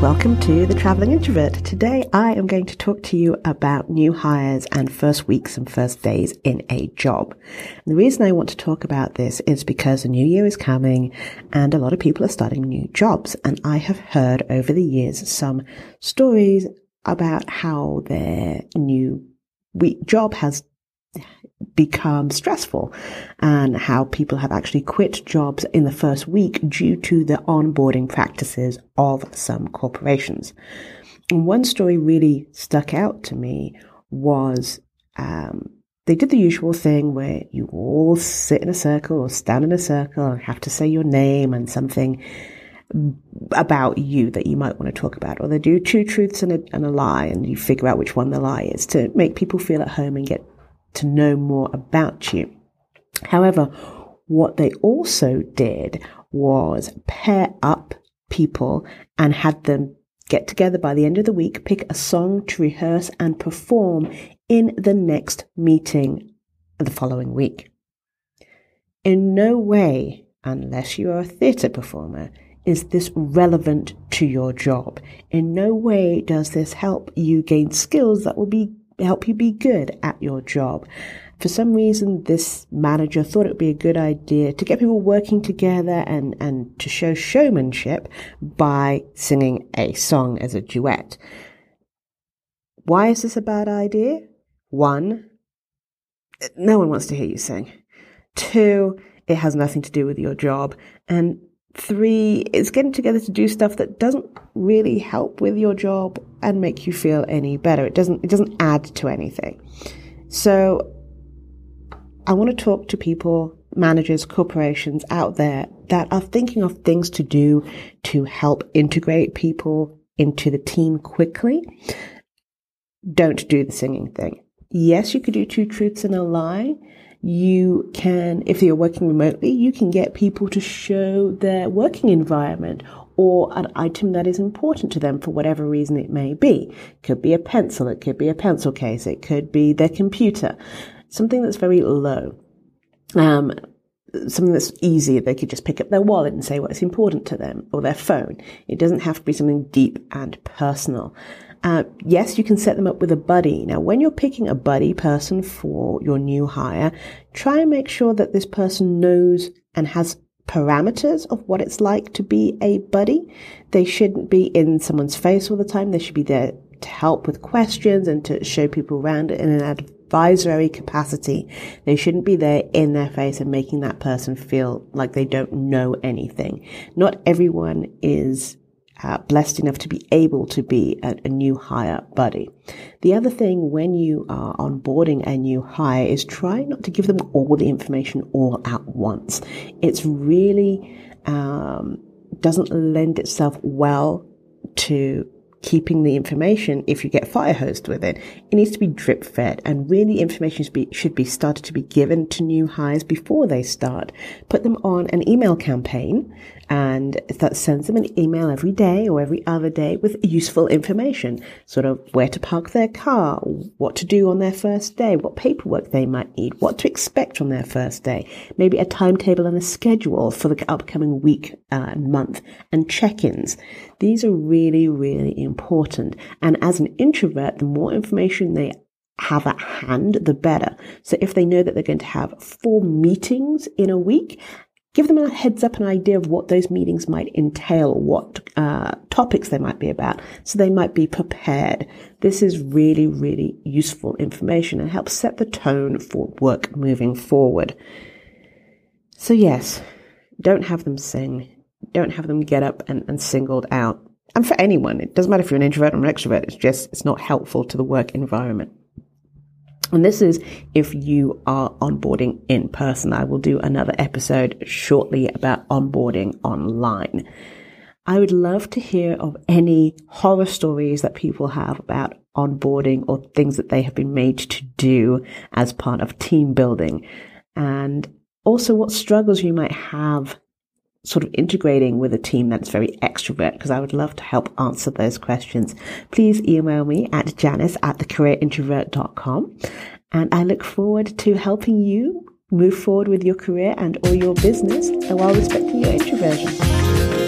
welcome to The Traveling Introvert. Today I am going to talk to you about new hires and first weeks and first days in a job. And the reason I want to talk about this is because the new year is coming and a lot of people are starting new jobs. And I have heard over the years some stories about how their new week job has become stressful and how people have actually quit jobs in the first week due to the onboarding practices of some corporations. And one story really stuck out to me was um, they did the usual thing where you all sit in a circle or stand in a circle and have to say your name and something about you that you might want to talk about. Or they do two truths and a, and a lie and you figure out which one the lie is to make people feel at home and get to know more about you. However, what they also did was pair up people and had them get together by the end of the week, pick a song to rehearse and perform in the next meeting the following week. In no way, unless you are a theatre performer, is this relevant to your job. In no way does this help you gain skills that will be help you be good at your job. For some reason, this manager thought it would be a good idea to get people working together and, and to show showmanship by singing a song as a duet. Why is this a bad idea? One, no one wants to hear you sing. Two, it has nothing to do with your job. And Three, it's getting together to do stuff that doesn't really help with your job and make you feel any better. It doesn't, it doesn't add to anything. So I want to talk to people, managers, corporations out there that are thinking of things to do to help integrate people into the team quickly. Don't do the singing thing. Yes, you could do two truths and a lie you can, if you're working remotely, you can get people to show their working environment or an item that is important to them for whatever reason it may be. It could be a pencil, it could be a pencil case, it could be their computer, something that's very low. Um, something that's easy. They could just pick up their wallet and say what's important to them or their phone. It doesn't have to be something deep and personal. Uh, yes, you can set them up with a buddy. Now, when you're picking a buddy person for your new hire, try and make sure that this person knows and has parameters of what it's like to be a buddy. They shouldn't be in someone's face all the time. They should be there to help with questions and to show people around in an advisory capacity. They shouldn't be there in their face and making that person feel like they don't know anything. Not everyone is uh, blessed enough to be able to be a, a, new hire buddy. The other thing when you are onboarding a new hire is try not to give them all the information all at once. It's really um, doesn't lend itself well to keeping the information if you get fire firehosed with it. It needs to be drip fed and really information should be, should be started to be given to new hires before they start. Put them on an email campaign and that sends them an email every day or every other day with useful information, sort of where to park their car, what to do on their first day, what paperwork they might need, what to expect on their first day, maybe a timetable and a schedule for the upcoming week uh, and month, and check-ins. These are really, really important. And as an introvert, the more information they have at hand, the better. So if they know that they're going to have four meetings in a week give them a heads up, an idea of what those meetings might entail, what uh, topics they might be about, so they might be prepared. This is really, really useful information and helps set the tone for work moving forward. So yes, don't have them sing. Don't have them get up and, and singled out. And for anyone, it doesn't matter if you're an introvert or an extrovert, it's just, it's not helpful to the work environment. And this is if you are onboarding in person. I will do another episode shortly about onboarding online. I would love to hear of any horror stories that people have about onboarding or things that they have been made to do as part of team building. And also what struggles you might have sort of integrating with a team that's very extrovert because I would love to help answer those questions. Please email me at janice at thecareerintrovert.com and I look forward to helping you move forward with your career and or your business while respecting your introversion.